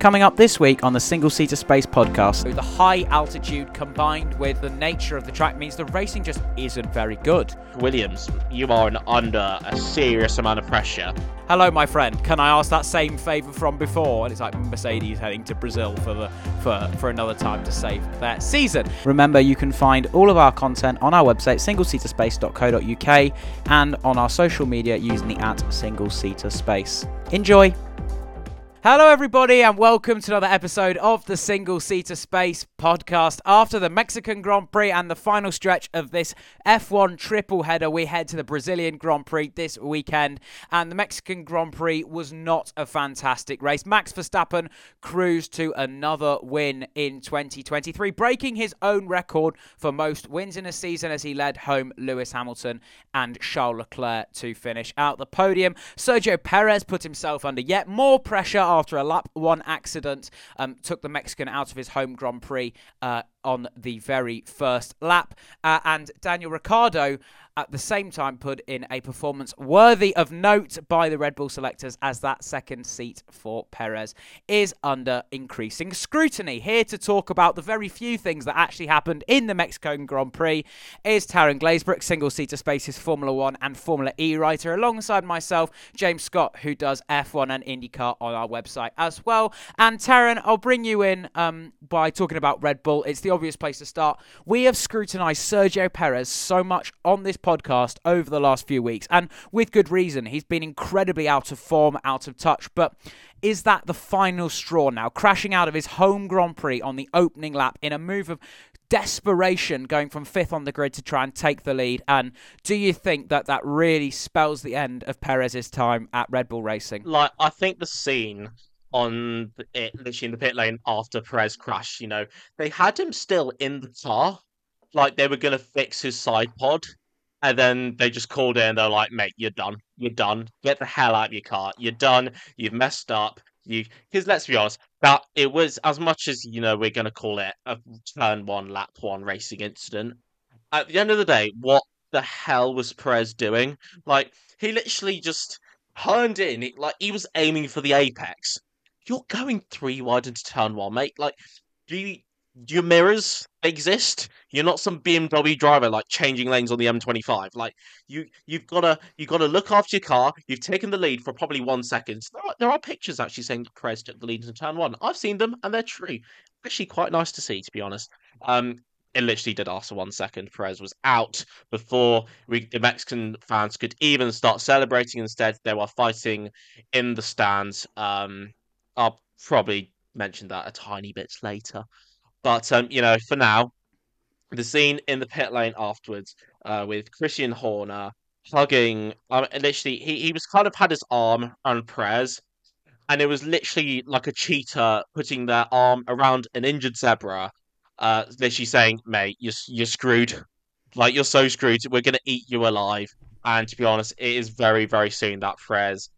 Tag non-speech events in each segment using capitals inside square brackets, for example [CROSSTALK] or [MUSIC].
Coming up this week on the Single Seater Space podcast, the high altitude combined with the nature of the track means the racing just isn't very good. Williams, you are under a serious amount of pressure. Hello, my friend. Can I ask that same favour from before? And it's like Mercedes heading to Brazil for the for for another time to save their season. Remember, you can find all of our content on our website, singleseaterspace.co.uk, and on our social media using the at Single Seater Space. Enjoy. Hello, everybody, and welcome to another episode of the Single Seater Space podcast. After the Mexican Grand Prix and the final stretch of this F1 triple header, we head to the Brazilian Grand Prix this weekend. And the Mexican Grand Prix was not a fantastic race. Max Verstappen cruised to another win in 2023, breaking his own record for most wins in a season as he led home Lewis Hamilton and Charles Leclerc to finish out the podium. Sergio Perez put himself under yet more pressure after a lap one accident um, took the Mexican out of his home Grand Prix uh, on the very first lap. Uh, and Daniel Ricciardo at the same time put in a performance worthy of note by the Red Bull selectors as that second seat for Perez is under increasing scrutiny. Here to talk about the very few things that actually happened in the Mexican Grand Prix is Taran Glazebrook, single seater spaces Formula One and Formula E writer, alongside myself, James Scott, who does F1 and IndyCar on our website as well. And Taran, I'll bring you in um, by talking about Red Bull. It's the obvious place to start. We have scrutinized Sergio Perez so much on this podcast over the last few weeks, and with good reason. He's been incredibly out of form, out of touch, but is that the final straw now? Crashing out of his home Grand Prix on the opening lap in a move of desperation going from fifth on the grid to try and take the lead. And do you think that that really spells the end of Perez's time at Red Bull Racing? Like, I think the scene on it, literally in the pit lane after Perez crashed, you know, they had him still in the car, like they were going to fix his side pod. And then they just called in. They're like, "Mate, you're done. You're done. Get the hell out of your car. You're done. You've messed up. You." Because let's be honest, that it was as much as you know we're going to call it a turn one, lap one racing incident. At the end of the day, what the hell was Perez doing? Like he literally just turned in, like he was aiming for the apex. You're going three wide into turn one, mate. Like, do you your mirrors exist. You're not some BMW driver like changing lanes on the M25. Like you, you've got to you got to look after your car. You've taken the lead for probably one second. There are, there are pictures actually saying Perez took the lead in turn one. I've seen them and they're true. Actually, quite nice to see, to be honest. Um, it literally did after one second. Perez was out before we, the Mexican fans could even start celebrating. Instead, they were fighting in the stands. Um, I'll probably mention that a tiny bit later. But um, you know, for now, the scene in the pit lane afterwards, uh, with Christian Horner hugging, um, literally, he, he was kind of had his arm on Perez, and it was literally like a cheetah putting their arm around an injured zebra, uh, literally saying, "Mate, you're you're screwed. Like you're so screwed. We're gonna eat you alive." And to be honest, it is very very soon that Perez.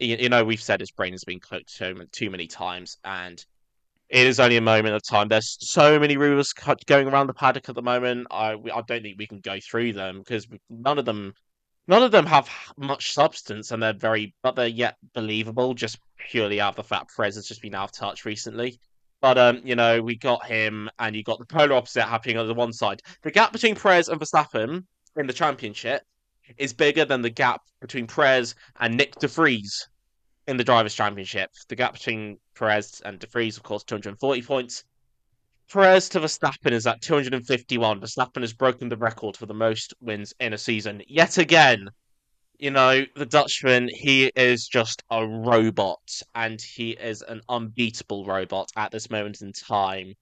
You, you know, we've said his brain has been cooked too, too many times, and it is only a moment of time. There's so many rumors going around the paddock at the moment. I I don't think we can go through them because none of them none of them have much substance and they're very but they're yet believable just purely out of the fact Perez has just been out of touch recently. But um, you know, we got him and you got the polar opposite happening on the one side. The gap between Perez and Verstappen in the championship is bigger than the gap between Perez and Nyck De Vries in the Drivers' Championship. The gap between Perez and De Vries, of course, 240 points. Perez to Verstappen is at 251. Verstappen has broken the record for the most wins in a season yet again. You know, the Dutchman, he is just a robot, and he is an unbeatable robot at this moment in time.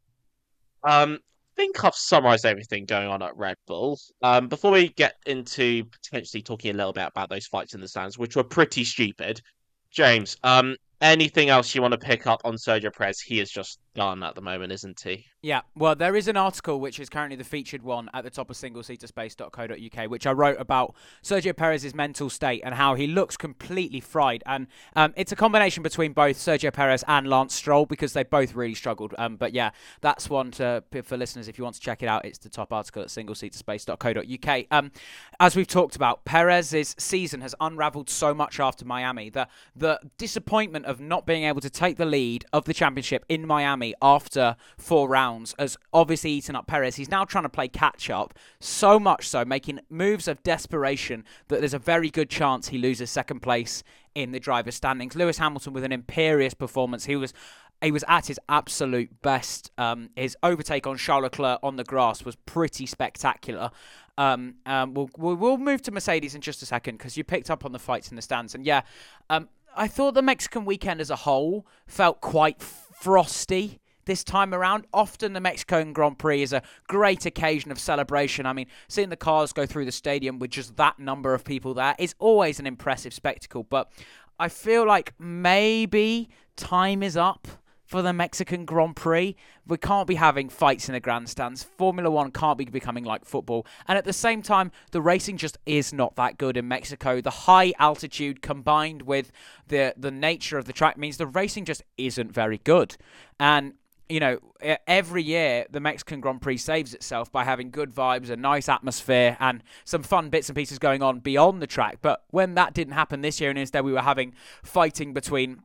Um, I think I've summarized everything going on at Red Bull. Um, before we get into potentially talking a little bit about those fights in the stands, which were pretty stupid, James, um, anything else you want to pick up on Sergio Perez? He is just done at the moment, isn't he? Yeah, well, there is an article which is currently the featured one at the top of singleseaterspace.co.uk, which I wrote about Sergio Perez's mental state and how he looks completely fried. And um, it's a combination between both Sergio Perez and Lance Stroll because they both really struggled. Um, but yeah, that's one to for listeners if you want to check it out. It's the top article at singleseaterspace.co.uk. Um, as we've talked about, Perez's season has unravelled so much after Miami. The the disappointment of not being able to take the lead of the championship in Miami after four rounds has obviously eaten up Perez. He's now trying to play catch up, so much so, making moves of desperation that there's a very good chance he loses second place in the driver's standings. Lewis Hamilton with an imperious performance. He was he was at his absolute best. Um, his overtake on Charles Leclerc on the grass was pretty spectacular. Um, um, we'll, we'll move to Mercedes in just a second because you picked up on the fights in the stands, and yeah, um, I thought the Mexican weekend as a whole felt quite frosty this time around. Often the Mexican Grand Prix is a great occasion of celebration. I mean, seeing the cars go through the stadium with just that number of people there is always an impressive spectacle. But I feel like maybe time is up for the Mexican Grand Prix. We can't be having fights in the grandstands. Formula One can't be becoming like football. And at the same time, the racing just is not that good in Mexico. The high altitude combined with the the nature of the track means the racing just isn't very good. And you know, every year the Mexican Grand Prix saves itself by having good vibes, a nice atmosphere, and some fun bits and pieces going on beyond the track. But when that didn't happen this year, and instead we were having fighting between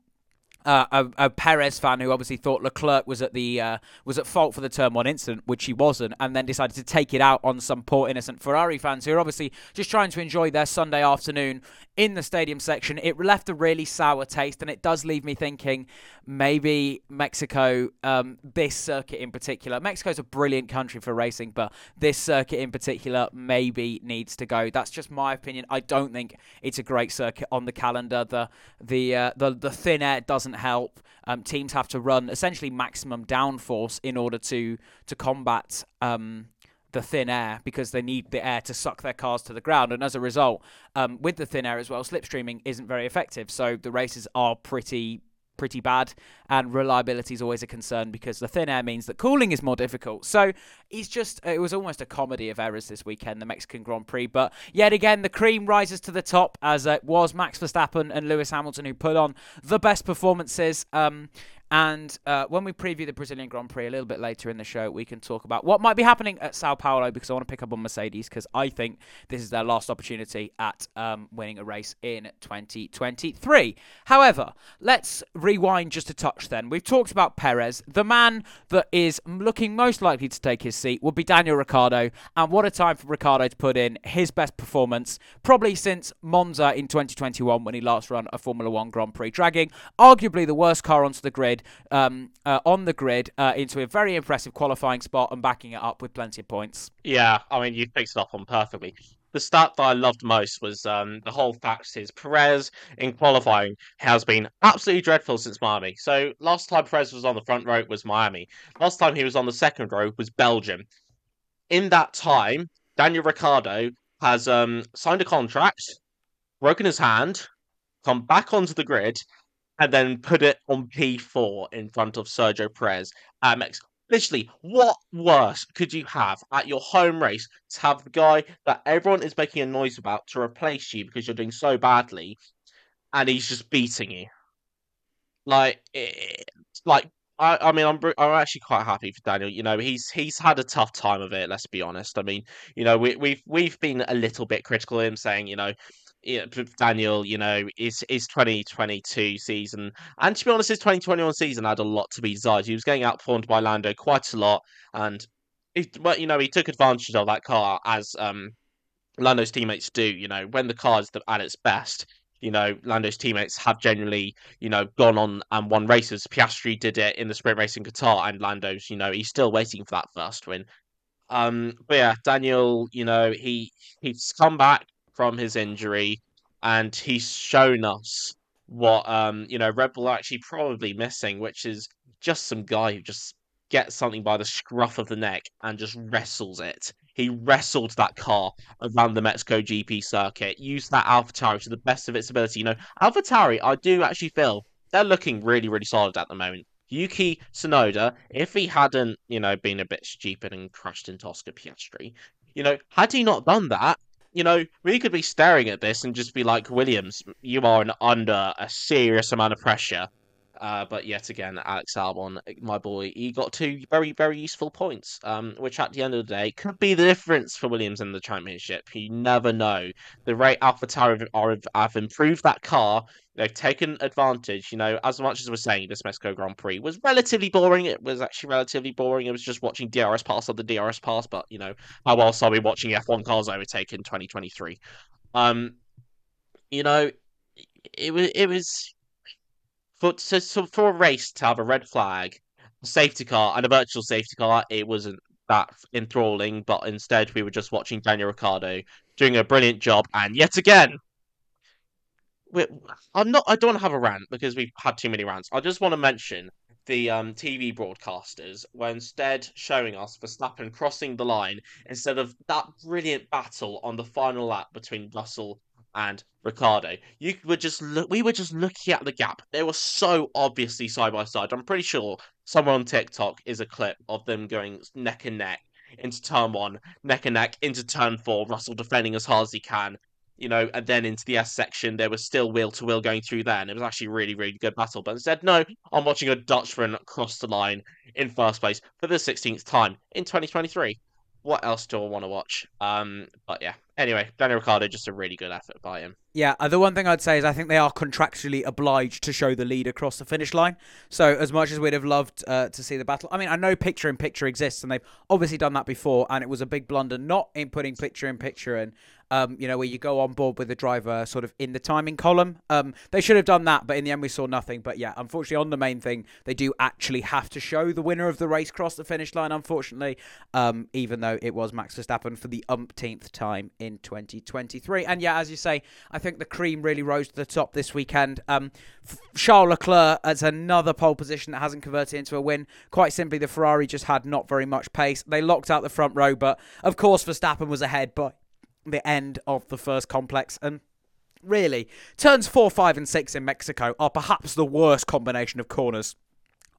uh, a, a, Perez fan who obviously thought Leclerc was at the uh, was at fault for the turn one incident, which he wasn't, and then decided to take it out on some poor innocent Ferrari fans who are obviously just trying to enjoy their Sunday afternoon in the stadium section. It left a really sour taste, and it does leave me thinking maybe Mexico, um, this circuit in particular. Mexico's a brilliant country for racing, but this circuit in particular maybe needs to go. That's just my opinion. I don't think it's a great circuit on the calendar. The the uh, the the thin air doesn't doesn't help. Um, teams have to run essentially maximum downforce in order to to combat um, the thin air because they need the air to suck their cars to the ground. And as a result, um, with the thin air as well, slipstreaming isn't very effective. So the races are pretty pretty bad, and reliability is always a concern because the thin air means that cooling is more difficult. So it's just, it was almost a comedy of errors this weekend, the Mexican Grand Prix. But yet again, the cream rises to the top as it was Max Verstappen and Lewis Hamilton who put on the best performances. Um, and uh, when we preview the Brazilian Grand Prix a little bit later in the show, we can talk about what might be happening at Sao Paulo because I want to pick up on Mercedes because I think this is their last opportunity at um, winning a race in 2023. However, let's rewind just a touch then. We've talked about Perez. The man that is looking most likely to take his seat would be Daniel Ricciardo. And what a time for Ricciardo to put in his best performance, probably since Monza in 2021 when he last ran a Formula One Grand Prix, dragging arguably the worst car onto the grid um, uh, on the grid uh, into a very impressive qualifying spot and backing it up with plenty of points. Yeah, I mean, you fixed it up on perfectly. The stat that I loved most was um, the whole fact is Perez in qualifying has been absolutely dreadful since Miami. So last time Perez was on the front row was Miami. Last time he was on the second row was Belgium. In that time, Daniel Ricciardo has um, signed a contract, broken his hand, come back onto the grid, and then put it on P4 in front of Sergio Perez um, at Mexico. Literally, what worse could you have at your home race to have the guy that everyone is making a noise about to replace you because you're doing so badly, and he's just beating you? Like, it, like I, I mean, I'm I'm actually quite happy for Daniel. You know, he's he's had a tough time of it. Let's be honest. I mean, you know, we, we've we've been a little bit critical of him, saying, you know, Daniel, you know, is his 2022 season, and to be honest, his 2021 season had a lot to be desired. He was getting outperformed by Lando quite a lot, and he, well, you know, he took advantage of that car as um, Lando's teammates do. You know, when the car is at its best, you know, Lando's teammates have generally, you know, gone on and won races. Piastri did it in the sprint race in Qatar, and Lando's, you know, he's still waiting for that first win. Um, but yeah, Daniel, you know, he he's come back from his injury, and he's shown us what um, you know, Red Bull actually probably missing, which is just some guy who just gets something by the scruff of the neck and just wrestles it. He wrestled that car around the Mexico GP circuit, used that AlphaTauri to the best of its ability. You know, AlphaTauri, I do actually feel they're looking really, really solid at the moment. Yuki Tsunoda, if he hadn't, you know, been a bit stupid and crashed into Oscar Piastri, you know, had he not done that, you know, we could be staring at this and just be like, Williams, you are under a serious amount of pressure. Uh, but yet again, Alex Albon, my boy, he got two very, very useful points, um, which at the end of the day could be the difference for Williams in the championship. You never know. The rate AlphaTauri have, have improved that car. They've taken advantage. You know, as much as we're saying this Mexico Grand Prix was relatively boring, it was actually relatively boring. It was just watching DRS pass on the DRS pass. But you know, how else are we watching F1 cars overtake in 2023? Um, you know, it was it was so, so for a race to have a red flag, a safety car, and a virtual safety car, it wasn't that enthralling. But instead, we were just watching Daniel Ricciardo doing a brilliant job, and yet again. I'm not. I don't want to have a rant because we've had too many rants. I just want to mention the um, TV broadcasters were instead showing us Verstappen crossing the line instead of that brilliant battle on the final lap between Russell and Ricciardo. You were just look, we were just looking at the gap. They were so obviously side by side. I'm pretty sure someone on TikTok is a clip of them going neck and neck into turn one, neck and neck into turn four. Russell defending as hard as he can, you know, and then into the S section, there was still wheel to wheel going through there, and it was actually really, really good battle. But instead, no, I'm watching a Dutchman cross the line in first place for the 16th time in 2023 what else do I want to watch? Um, but yeah. Anyway, Daniel Ricciardo, just a really good effort by him. Yeah, uh, the one thing I'd say is I think they are contractually obliged to show the lead across the finish line. So as much as we'd have loved uh, to see the battle, I mean, I know picture in picture exists, and they've obviously done that before, and it was a big blunder not in putting picture in picture in um, you know, where you go on board with the driver sort of in the timing column. Um, they should have done that, but in the end we saw nothing. But yeah, unfortunately, on the main thing, they do actually have to show the winner of the race cross the finish line, unfortunately, um, even though it was Max Verstappen for the umpteenth time in 2023. And yeah, as you say, I think the cream really rose to the top this weekend. Um, Charles Leclerc as another pole position that hasn't converted into a win. Quite simply, the Ferrari just had not very much pace. They locked out the front row, but of course, Verstappen was ahead by the end of the first complex. And really, turns four, five, and six in Mexico are perhaps the worst combination of corners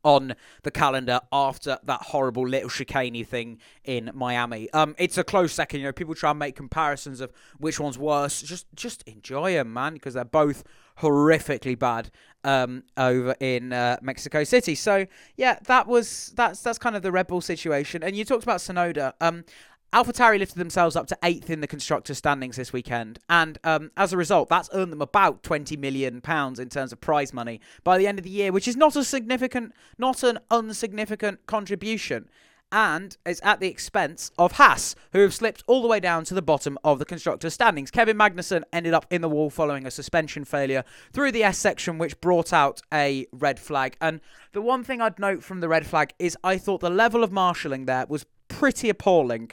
on the calendar after that horrible little chicane thing in Miami. Um, it's a close second. You know, people try and make comparisons of which one's worse. Just, just enjoy them, man, because they're both horrifically bad um, over in uh, Mexico City. So yeah, that was that's that's kind of the Red Bull situation. And you talked about Tsunoda. Um, AlphaTauri lifted themselves up to eighth in the constructor standings this weekend, and um, as a result, that's earned them about twenty million pounds in terms of prize money by the end of the year, which is not a significant, not an unsignificant contribution. And it's at the expense of Haas, who have slipped all the way down to the bottom of the constructor standings. Kevin Magnussen ended up in the wall following a suspension failure through the S section, which brought out a red flag. And the one thing I'd note from the red flag is I thought the level of marshalling there was pretty appalling.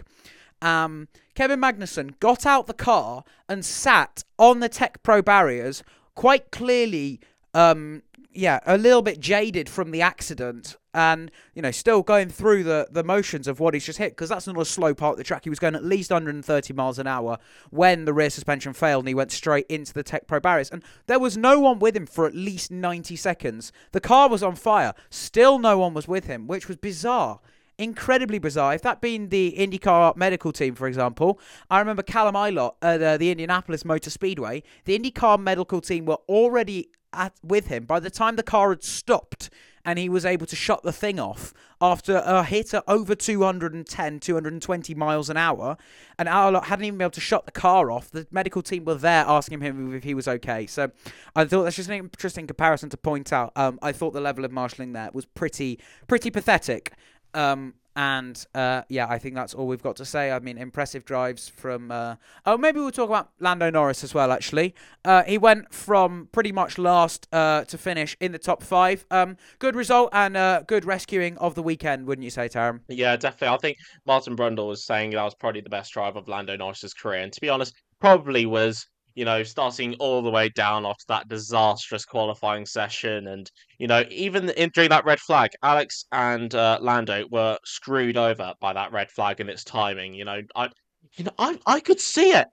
Um, Kevin Magnussen got out the car and sat on the TecPro barriers, quite clearly, um, yeah, a little bit jaded from the accident, and you know, still going through the the motions of what he's just hit because that's not a slow part of the track. He was going at least 130 miles an hour when the rear suspension failed, and he went straight into the TecPro barriers. And there was no one with him for at least 90 seconds. The car was on fire, still no one was with him, which was bizarre incredibly bizarre. If that been the IndyCar medical team, for example, I remember Callum Ilott at uh, the Indianapolis Motor Speedway. The IndyCar medical team were already at with him by the time the car had stopped and he was able to shut the thing off after a hit at over 210, 220 miles an hour. And Ilott hadn't even been able to shut the car off. The medical team were there asking him if he was okay. So I thought that's just an interesting comparison to point out. Um, I thought the level of marshalling there was pretty, pretty pathetic. Um, and uh, yeah, I think that's all we've got to say. I mean, impressive drives from. Uh... Oh, maybe we'll talk about Lando Norris as well. Actually, uh, he went from pretty much last uh, to finish in the top five. Um, good result and uh, good rescuing of the weekend, wouldn't you say, Taran? Yeah, definitely. I think Martin Brundle was saying that was probably the best drive of Lando Norris's career, and to be honest, probably was you know, starting all the way down after that disastrous qualifying session. And, you know, even in, during that red flag, Alex and uh, Lando were screwed over by that red flag and its timing. You know, I, you know, I, I could see it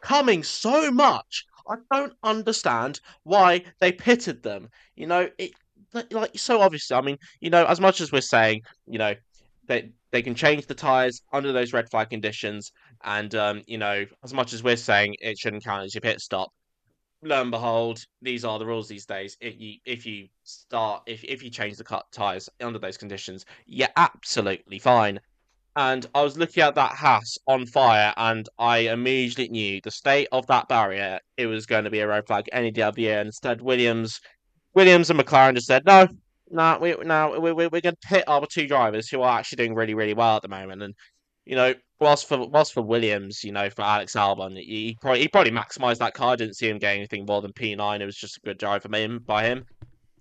coming so much. I don't understand why they pitted them. You know, it, like so obviously. I mean, you know, as much as we're saying, you know, they they can change the tires under those red flag conditions, and um, you know, as much as we're saying it shouldn't count as your pit stop. Lo and behold, these are the rules these days. If you if you start if if you change the cut tires under those conditions, you're absolutely fine. And I was looking at that Haas on fire, and I immediately knew the state of that barrier. It was going to be a red flag any day of the year. Instead, Williams, Williams and McLaren just said no, no, we no, we, we, we're going to pit our two drivers who are actually doing really, really well at the moment. And you know, whilst for whilst for Williams, you know, for Alex Albon, he probably he probably maximised that car. I didn't see him getting anything more than P nine. It was just a good drive from him by him.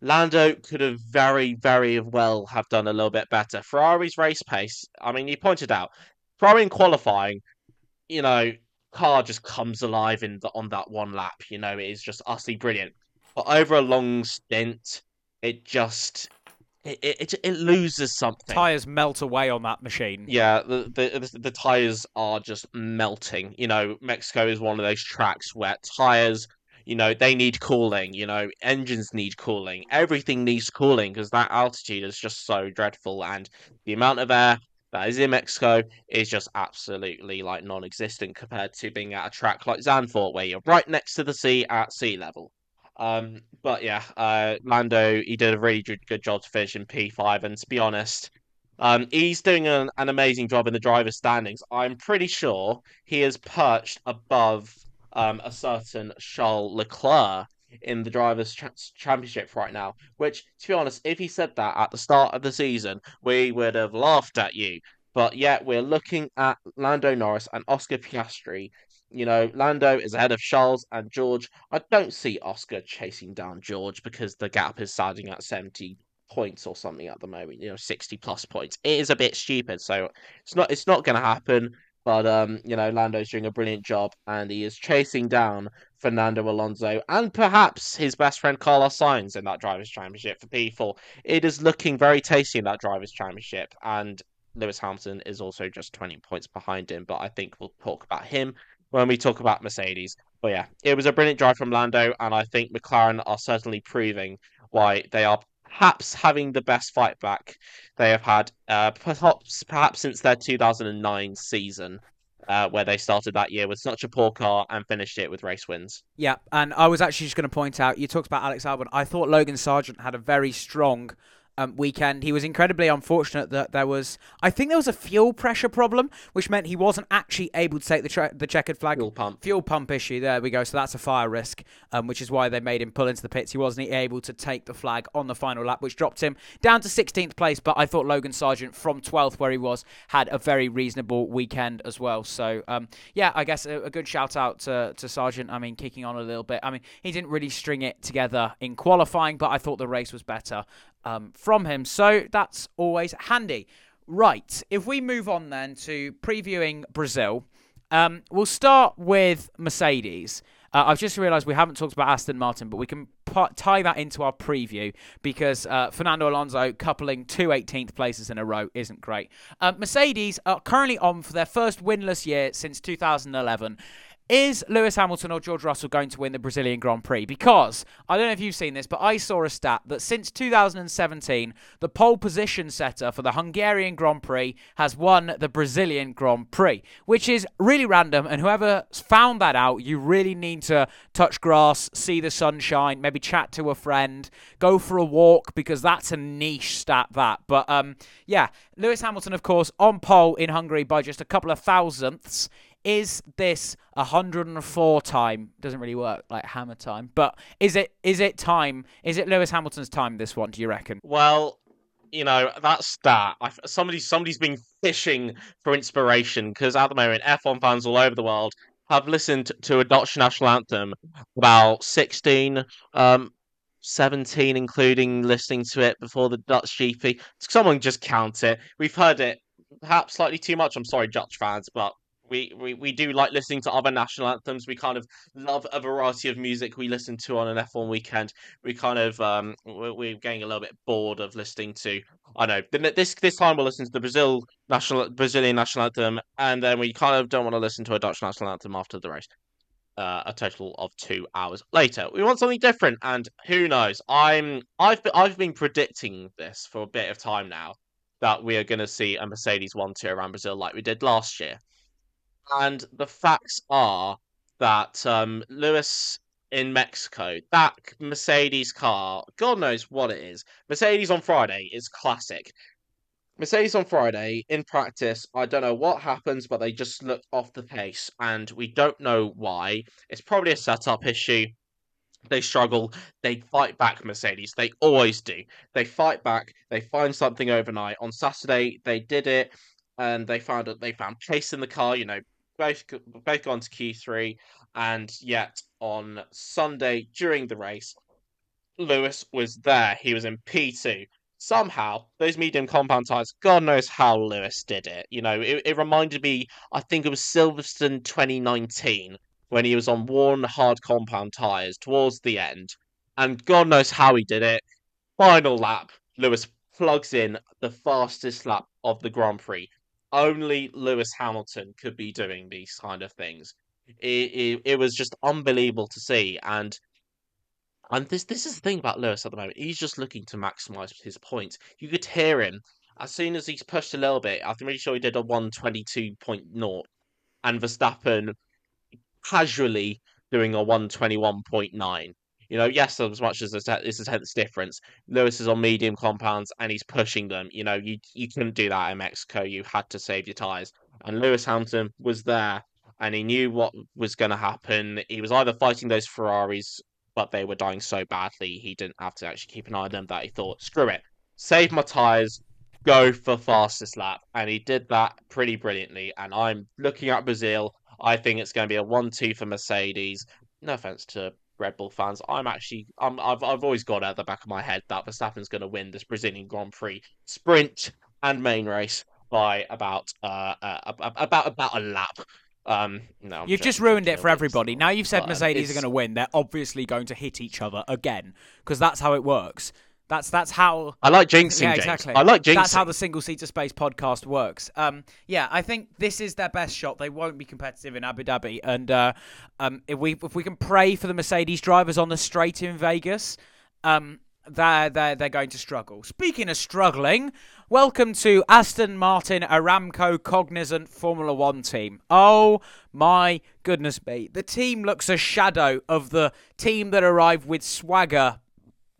Lando could have very, very well have done a little bit better. Ferrari's race pace, I mean, you pointed out, Ferrari in qualifying, you know, car just comes alive in the, on that one lap. You know, it is just utterly brilliant. But over a long stint, it just it, it, it loses something. Tires melt away on that machine. Yeah, the, the the tires are just melting. You know, Mexico is one of those tracks where tires you know they need cooling you know engines need cooling everything needs cooling because that altitude is just so dreadful and the amount of air that is in mexico is just absolutely like non-existent compared to being at a track like zandvoort where you're right next to the sea at sea level um but yeah uh lando he did a really good, job to finish in p5 and to be honest um, he's doing an, an amazing job in the driver's standings. I'm pretty sure he is perched above um, a certain Charles Leclerc in the drivers' championship right now. Which, to be honest, if he said that at the start of the season, we would have laughed at you. But yet we're looking at Lando Norris and Oscar Piastri. You know, Lando is ahead of Charles and George. I don't see Oscar chasing down George because the gap is standing at 70 points or something at the moment, you know, 60 plus points. It is a bit stupid, so it's not it's not going to happen. But um, you know, Lando's doing a brilliant job, and he is chasing down Fernando Alonso and perhaps his best friend Carlos Sainz in that drivers' championship for P4. It is looking very tasty in that drivers' championship, and Lewis Hamilton is also just 20 points behind him. But I think we'll talk about him when we talk about Mercedes. But yeah, it was a brilliant drive from Lando, and I think McLaren are certainly proving why they are perhaps having the best fight back they have had, uh, perhaps perhaps since their 2009 season. Uh, where they started that year with such a poor car and finished it with race wins. Yeah, and I was actually just going to point out you talked about Alex Albon. I thought Logan Sargeant had a very strong um, weekend. He was incredibly unfortunate that there was, I think there was a fuel pressure problem, which meant he wasn't actually able to take the tre- the checkered flag. Fuel pump. Fuel pump issue. There we go. So that's a fire risk, um, which is why they made him pull into the pits. He wasn't able to take the flag on the final lap, which dropped him down to 16th place. But I thought Logan Sargeant from 12th, where he was, had a very reasonable weekend as well. So um, yeah, I guess a, a, good shout out to, to Sargeant. I mean, kicking on a little bit. I mean, he didn't really string it together in qualifying, but I thought the race was better um, from him. So that's always handy. Right, if we move on then to previewing Brazil, um, we'll start with Mercedes. Uh, I've just realised we haven't talked about Aston Martin, but we can tie that into our preview because uh, Fernando Alonso coupling two 18th places in a row isn't great. Uh, Mercedes are currently on for their first winless year since 2011. Is Lewis Hamilton or George Russell going to win the Brazilian Grand Prix? Because I don't know if you've seen this, but I saw a stat that since 2017, the pole position setter for the Hungarian Grand Prix has won the Brazilian Grand Prix, which is really random. And whoever found that out, you really need to touch grass, see the sunshine, maybe chat to a friend, go for a walk, because that's a niche stat, that. But um, yeah, Lewis Hamilton, of course, on pole in Hungary by just a couple of thousandths. Is this 104 time? Doesn't really work like hammer time, but is it is it time? Is it Lewis Hamilton's time? This one, do you reckon? Well, you know that stat. I, somebody somebody's been fishing for inspiration because at the moment, F1 fans all over the world have listened to a Dutch national anthem about 16, um, 17, including listening to it before the Dutch GP. Someone just count it. We've heard it perhaps slightly too much. I'm sorry, Dutch fans, but we, we, we do like listening to other national anthems. We kind of love a variety of music we listen to on an F1 weekend. We kind of um we're, we're getting a little bit bored of listening to I know this this time we'll listen to the Brazil national Brazilian national anthem, and then we kind of don't want to listen to a Dutch national anthem after the race. uh, a total of two hours later. We want something different, and who knows? I'm I've been, I've been predicting this for a bit of time now that we are going to see a Mercedes one two around Brazil like we did last year, and the facts are that um, Lewis in Mexico, that Mercedes car, God knows what it is. Mercedes on Friday is classic. Mercedes on Friday, in practice, I don't know what happens, but they just look off the pace, and we don't know why. It's probably a setup issue. They struggle. They fight back, Mercedes. They always do. They fight back. They find something overnight. On Saturday, they did it, and they found. They found pace in the car. You know, both both gone to Q3, and yet on Sunday during the race, Lewis was there. He was in P2 somehow those medium compound tires, God knows how Lewis did it. You know, it, it reminded me, I think it was Silverstone 2019 when he was on worn hard compound tires towards the end. And God knows how he did it. Final lap, Lewis plugs in the fastest lap of the Grand Prix. Only Lewis Hamilton could be doing these kind of things. It, it, it was just unbelievable to see. And and this this is the thing about Lewis at the moment. He's just looking to maximize his points. You could hear him as soon as he's pushed a little bit. I'm really sure he did a 122.0, and Verstappen casually doing a 121.9. You know, yes, as much as it's a tenth difference, Lewis is on medium compounds and he's pushing them. You know, you you couldn't do that in Mexico. You had to save your tires, and Lewis Hamilton was there and he knew what was going to happen. He was either fighting those Ferraris but they were dying so badly he didn't have to actually keep an eye on them that he thought, screw it, save my tyres, go for fastest lap. And he did that pretty brilliantly. And I'm looking at Brazil. I think it's going to be a one-two for Mercedes. No offense to Red Bull fans. I'm actually, I'm, I've, I've always got at the back of my head that Verstappen's going to win this Brazilian Grand Prix sprint and main race by about uh, uh about about a lap. Um, no, you've just ruined it for everybody. Now you've said Mercedes are going to win. They're obviously going to hit each other again because that's how it works. That's that's how I like jinxing. [LAUGHS] Yeah, exactly. I like jinxing. That's how the single seater space podcast works. Um, yeah, I think this is their best shot. They won't be competitive in Abu Dhabi, and uh, um, if we if we can pray for the Mercedes drivers on the straight in Vegas, um, they're, they're, they're going to struggle. Speaking of struggling, welcome to Aston Martin Aramco Cognizant Formula One team. Oh my goodness me. The team looks a shadow of the team that arrived with swagger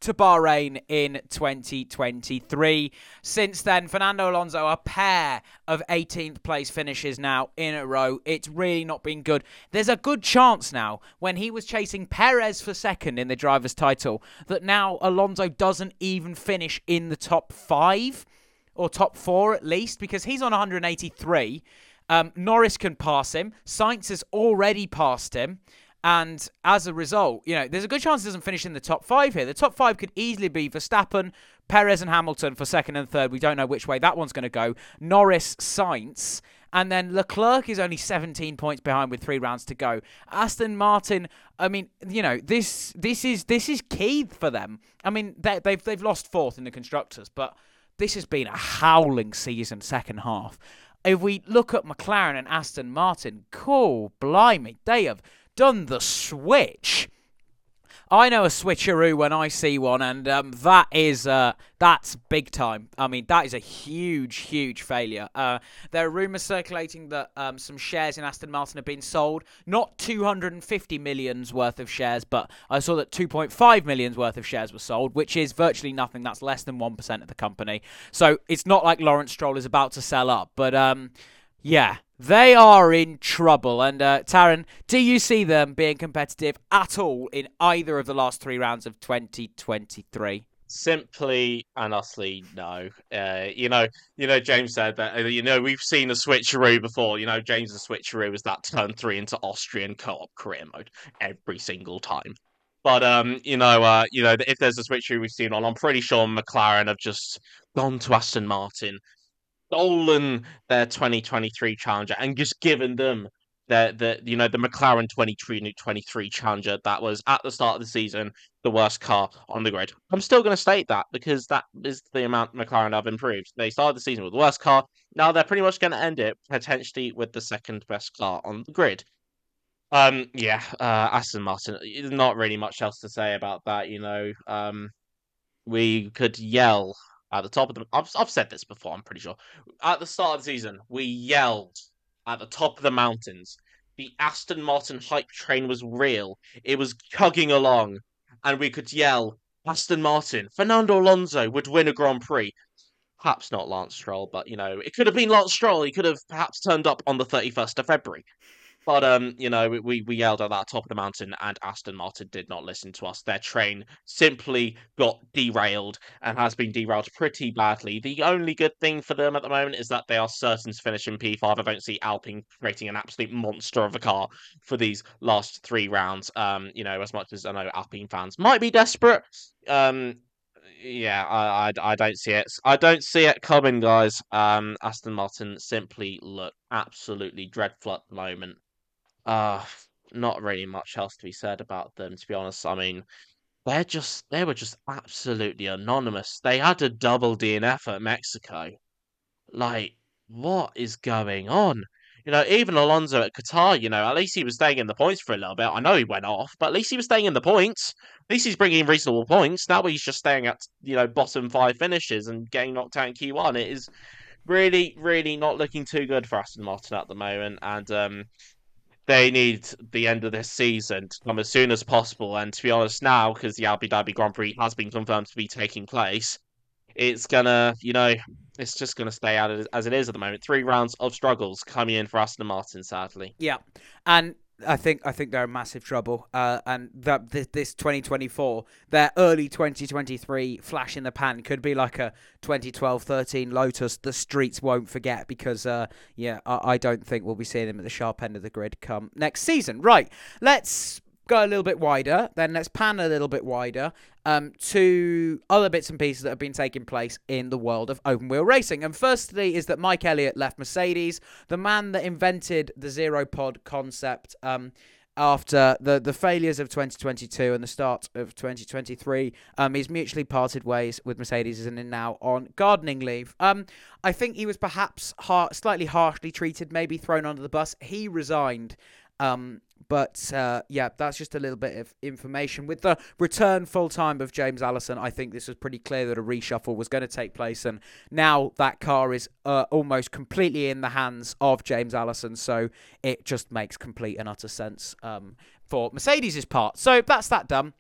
to Bahrain in 2023. Since then, Fernando Alonso, a pair of 18th place finishes now in a row. It's really not been good. There's a good chance now, when he was chasing Perez for second in the driver's title, that now Alonso doesn't even finish in the top five or top four at least, because he's on 183. Um, Norris can pass him. Sainz has already passed him. And as a result, you know, there's a good chance he doesn't finish in the top five here. The top five could easily be Verstappen, Perez, and Hamilton for second and third. We don't know which way that one's going to go. Norris, Sainz. And then Leclerc is only 17 points behind with three rounds to go. Aston Martin, I mean, you know, this this is this is key for them. I mean, they, they've they've lost fourth in the constructors, but this has been a howling season second half. If we look at McLaren and Aston Martin, cool, blimey, they have done the switch. I know a switcheroo when I see one, and um, that is uh, that's big time. I mean, that is a huge, huge failure. Uh, there are rumours circulating that um, some shares in Aston Martin have been sold. Not 250 millions worth of shares, but I saw that 2.5 millions worth of shares were sold, which is virtually nothing. That's less than one percent of the company. So it's not like Lawrence Stroll is about to sell up, but um, yeah, they are in trouble. And uh, Taran, do you see them being competitive at all in either of the last three rounds of 2023? Simply and utterly no. Uh, you know, you know. James said that. Uh, you know, we've seen a switcheroo before. You know, James' switcheroo was that turn three into Austrian co-op career mode every single time. But um, you know, uh, you know, if there's a switcheroo we've seen on, I'm pretty sure McLaren have just gone to Aston Martin, stolen their 2023 Challenger and just given them the the you know the McLaren 23 23 Challenger that was at the start of the season the worst car on the grid. I'm still going to state that because that is the amount McLaren have improved. They started the season with the worst car. Now they're pretty much going to end it potentially with the second best car on the grid. Um, yeah, uh, Aston Martin. Not really much else to say about that. You know, um, we could yell at the top of the. I've, I've said this before. I'm pretty sure. At the start of the season, we yelled at the top of the mountains. The Aston Martin hype train was real. It was chugging along, and we could yell, "Aston Martin, Fernando Alonso would win a Grand Prix." Perhaps not Lance Stroll, but you know, it could have been Lance Stroll. He could have perhaps turned up on the 31st of February. But um, you know, we we yelled at that top of the mountain, and Aston Martin did not listen to us. Their train simply got derailed and has been derailed pretty badly. The only good thing for them at the moment is that they are certain to finish in P5. I don't see Alpine creating an absolute monster of a car for these last three rounds. Um, you know, as much as I know Alpine fans might be desperate, um, yeah, I, I, I don't see it. I don't see it coming, guys. Um, Aston Martin simply look absolutely dreadful at the moment. Uh, not really much else to be said about them, to be honest. I mean, they're just they were just absolutely anonymous. They had a double DNF at Mexico. Like, what is going on? You know, even Alonso at Qatar, you know, at least he was staying in the points for a little bit. I know he went off, but at least he was staying in the points. At least he's bringing reasonable points. Now he's just staying at, you know, bottom five finishes and getting knocked out in Q1. It is really, really not looking too good for Aston Martin at the moment. And um, they need the end of this season to come as soon as possible. And to be honest, now because the Abu Dhabi Grand Prix has been confirmed to be taking place, it's gonna, you know, it's just gonna stay out as it is at the moment. Three rounds of struggles coming in for Aston Martin, sadly. Yeah, and I think I think they're in massive trouble. Uh, and that this 2024, their early 2023 flash in the pan could be like a 2012-13 Lotus. The streets won't forget because, uh, yeah, I, I don't think we'll be seeing them at the sharp end of the grid come next season. Right, let's go a little bit wider, then let's pan a little bit wider um, to other bits and pieces that have been taking place in the world of open wheel racing. And firstly, is that Mike Elliott left Mercedes, the man that invented the zero pod concept. Um, after the, the failures of 2022 and the start of 2023, um, he's mutually parted ways with Mercedes and is now on gardening leave. Um, I think he was perhaps slightly harshly treated, maybe thrown under the bus. He resigned um, but uh, yeah, that's just a little bit of information. With the return full time of James Allison, I think this was pretty clear that a reshuffle was going to take place. And now that car is uh, almost completely in the hands of James Allison. So it just makes complete and utter sense um, for Mercedes' part. So that's that done.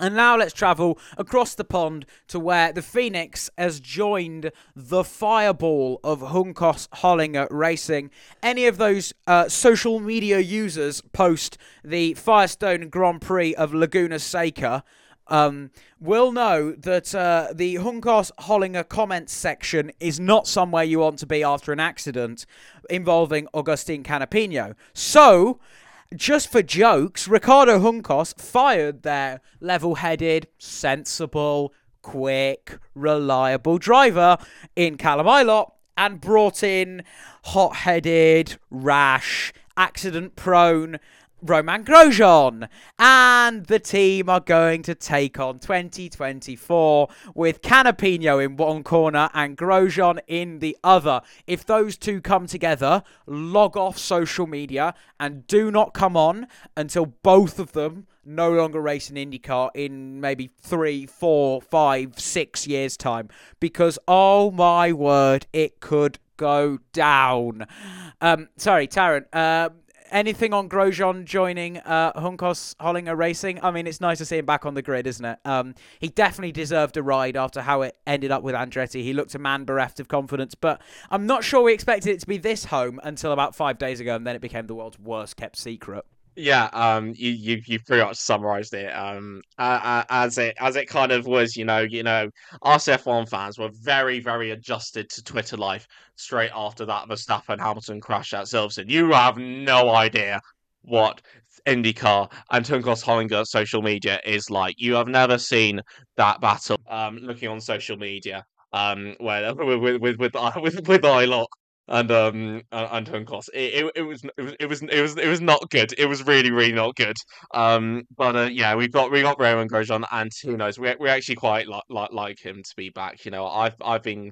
And now let's travel across the pond to where the Phoenix has joined the fireball of Juncos Hollinger Racing. Any of those uh, social media users post the Firestone Grand Prix of Laguna Seca um, will know that uh, the Juncos Hollinger comments section is not somewhere you want to be after an accident involving Agustin Canapino. So just for jokes, Ricardo Juncos fired their level headed, sensible, quick, reliable driver in Callum Ilott and brought in hot headed, rash, accident prone Romain Grosjean. And the team are going to take on 2024 with Canapino in one corner and Grosjean in the other. If those two come together, log off social media and do not come on until both of them no longer race an IndyCar in maybe three, four, five, six years' time. Because, oh my word, it could go down. Um, sorry, Taran. Uh, anything on Grosjean joining uh, Juncos Hollinger Racing? I mean, it's nice to see him back on the grid, isn't it? Um, he definitely deserved a ride after how it ended up with Andretti. He looked a man bereft of confidence, but I'm not sure we expected it to be this home until about five days ago, and then it became the world's worst kept secret. Yeah, um, you you you pretty much summarized it. Um, as it as it kind of was, you know, you know, us F1 fans were very very adjusted to Twitter life straight after that Verstappen Hamilton crash at Silverstone. You have no idea what IndyCar and Juncos Hollinger social media is like. You have never seen that battle. Um, looking on social media, um, where [LAUGHS] with with with with with, with Ilott and um and Juncos. It, it, it was it was it was it was it was not good. It was really really not good. Um, but uh, yeah, we got we got Romain Grosjean, and who knows, we we actually quite like like like him to be back. You know, I've I've been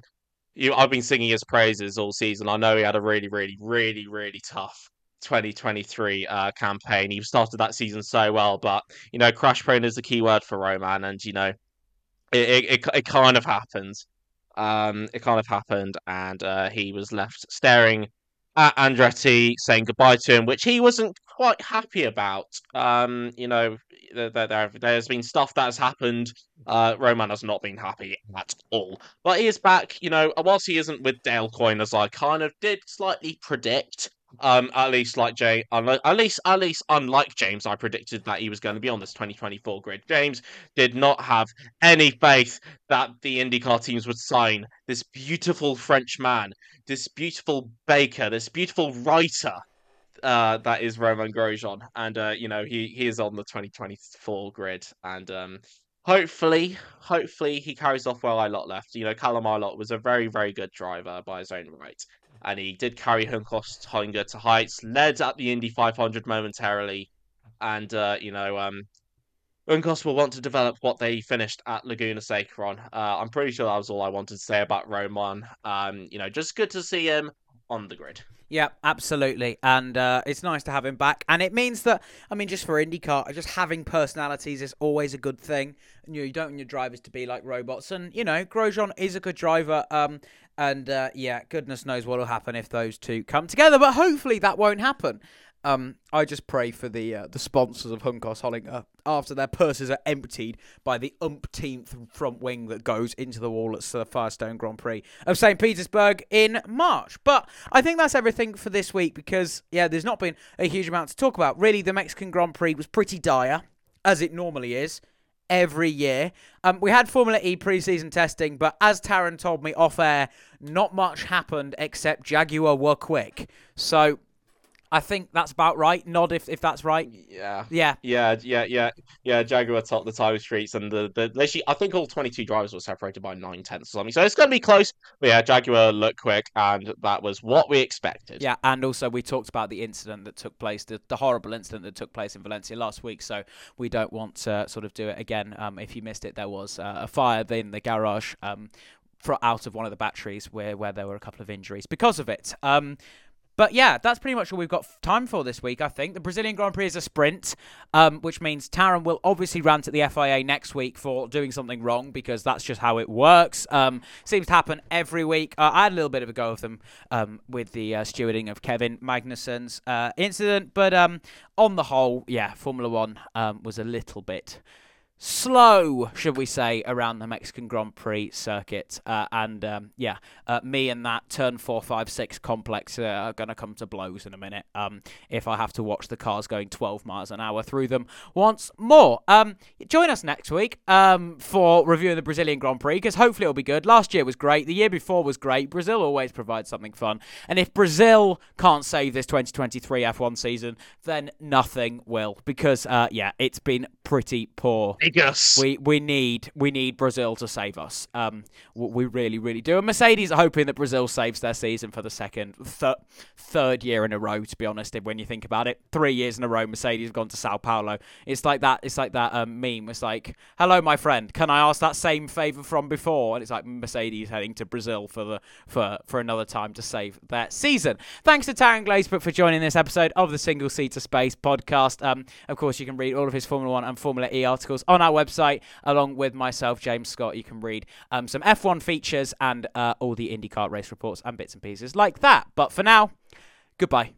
you I've been singing his praises all season. I know he had a really really really really tough 2023 uh, campaign. He started that season so well, but you know, crash prone is the key word for Romain, and you know, it it, it, it kind of happened. Um, it kind of happened, and uh, he was left staring at Andretti, saying goodbye to him, which he wasn't quite happy about. Um, you know, there, there, there's been stuff that has happened. Uh, Romain has not been happy at all, but he is back. You know, whilst he isn't with Dale Coyne, as I kind of did slightly predict. Um, at least like Jay, at least at least unlike James, I predicted that he was going to be on this 2024 grid. James did not have any faith that the IndyCar teams would sign this beautiful French man, this beautiful baker, this beautiful writer uh, that is Romain Grosjean, and uh, you know he he is on the 2024 grid, and um, hopefully, hopefully he carries off well. Ilott left. You know, Callum Ilott was a very very good driver by his own right, and he did carry Juncos Hollinger to heights, led at the Indy 500 momentarily, and uh, you know, um, will want to develop what they finished at Laguna Seca on. Uh, I'm pretty sure that was all I wanted to say about Romain. Um, you know, just good to see him on the grid. Yeah, absolutely. And uh, it's nice to have him back. And it means that, I mean, just for IndyCar, just having personalities is always a good thing. You, know, you don't want your drivers to be like robots. And, you know, Grosjean is a good driver. Um, and uh, yeah, goodness knows what will happen if those two come together. But hopefully that won't happen. Um, I just pray for the uh, the sponsors of Juncos Hollinger after their purses are emptied by the umpteenth front wing that goes into the wall at the Firestone Grand Prix of St. Petersburg in March. But I think that's everything for this week because, yeah, there's not been a huge amount to talk about. Really, the Mexican Grand Prix was pretty dire, as it normally is every year. Um, we had Formula E preseason testing, but as Taran told me off air, not much happened except Jaguar were quick. So I think that's about right. Nod if, if that's right. Yeah. Yeah. Yeah. Yeah. Yeah. Yeah. Jaguar top the time streets and the the literally I think all twenty two drivers were separated by nine tenths or something. So it's going to be close. But yeah, Jaguar looked quick, and that was what we expected. Yeah, and also we talked about the incident that took place, the, the horrible incident that took place in Valencia last week. So we don't want to sort of do it again. Um, if you missed it, there was uh, a fire in the garage. Um, for out of one of the batteries where where there were a couple of injuries because of it. Um, but yeah, that's pretty much all we've got time for this week, I think. The Brazilian Grand Prix is a sprint, um, which means Taran will obviously rant at the FIA next week for doing something wrong because that's just how it works. Um, seems to happen every week. Uh, I had a little bit of a go of them um, with the uh, stewarding of Kevin Magnussen's uh, incident, but um, on the whole, yeah, Formula One um, was a little bit slow, should we say, around the Mexican Grand Prix circuit. Uh, and um, yeah, uh, me and that turn four, five, six complex uh, are going to come to blows in a minute um, if I have to watch the cars going 12 miles an hour through them once more. Um, join us next week um, for reviewing the Brazilian Grand Prix because hopefully it'll be good. Last year was great. The year before was great. Brazil always provides something fun. And if Brazil can't save this 2023 F1 season, then nothing will because, uh, yeah, it's been pretty poor. We we need we need Brazil to save us. Um, we really really do. And Mercedes are hoping that Brazil saves their season for the second th- third year in a row. To be honest, when you think about it, three years in a row, Mercedes have gone to Sao Paulo. It's like that. It's like that um, meme. It's like, hello, my friend. Can I ask that same favor from before? And it's like Mercedes heading to Brazil for the for for another time to save their season. Thanks to Taran Glazebrook for joining this episode of the Single Seater Space podcast. Um, of course, you can read all of his Formula One and Formula E articles on our website, along with myself, James Scott. You can read um, some F1 features and uh, all the IndyCar race reports and bits and pieces like that. But for now, goodbye.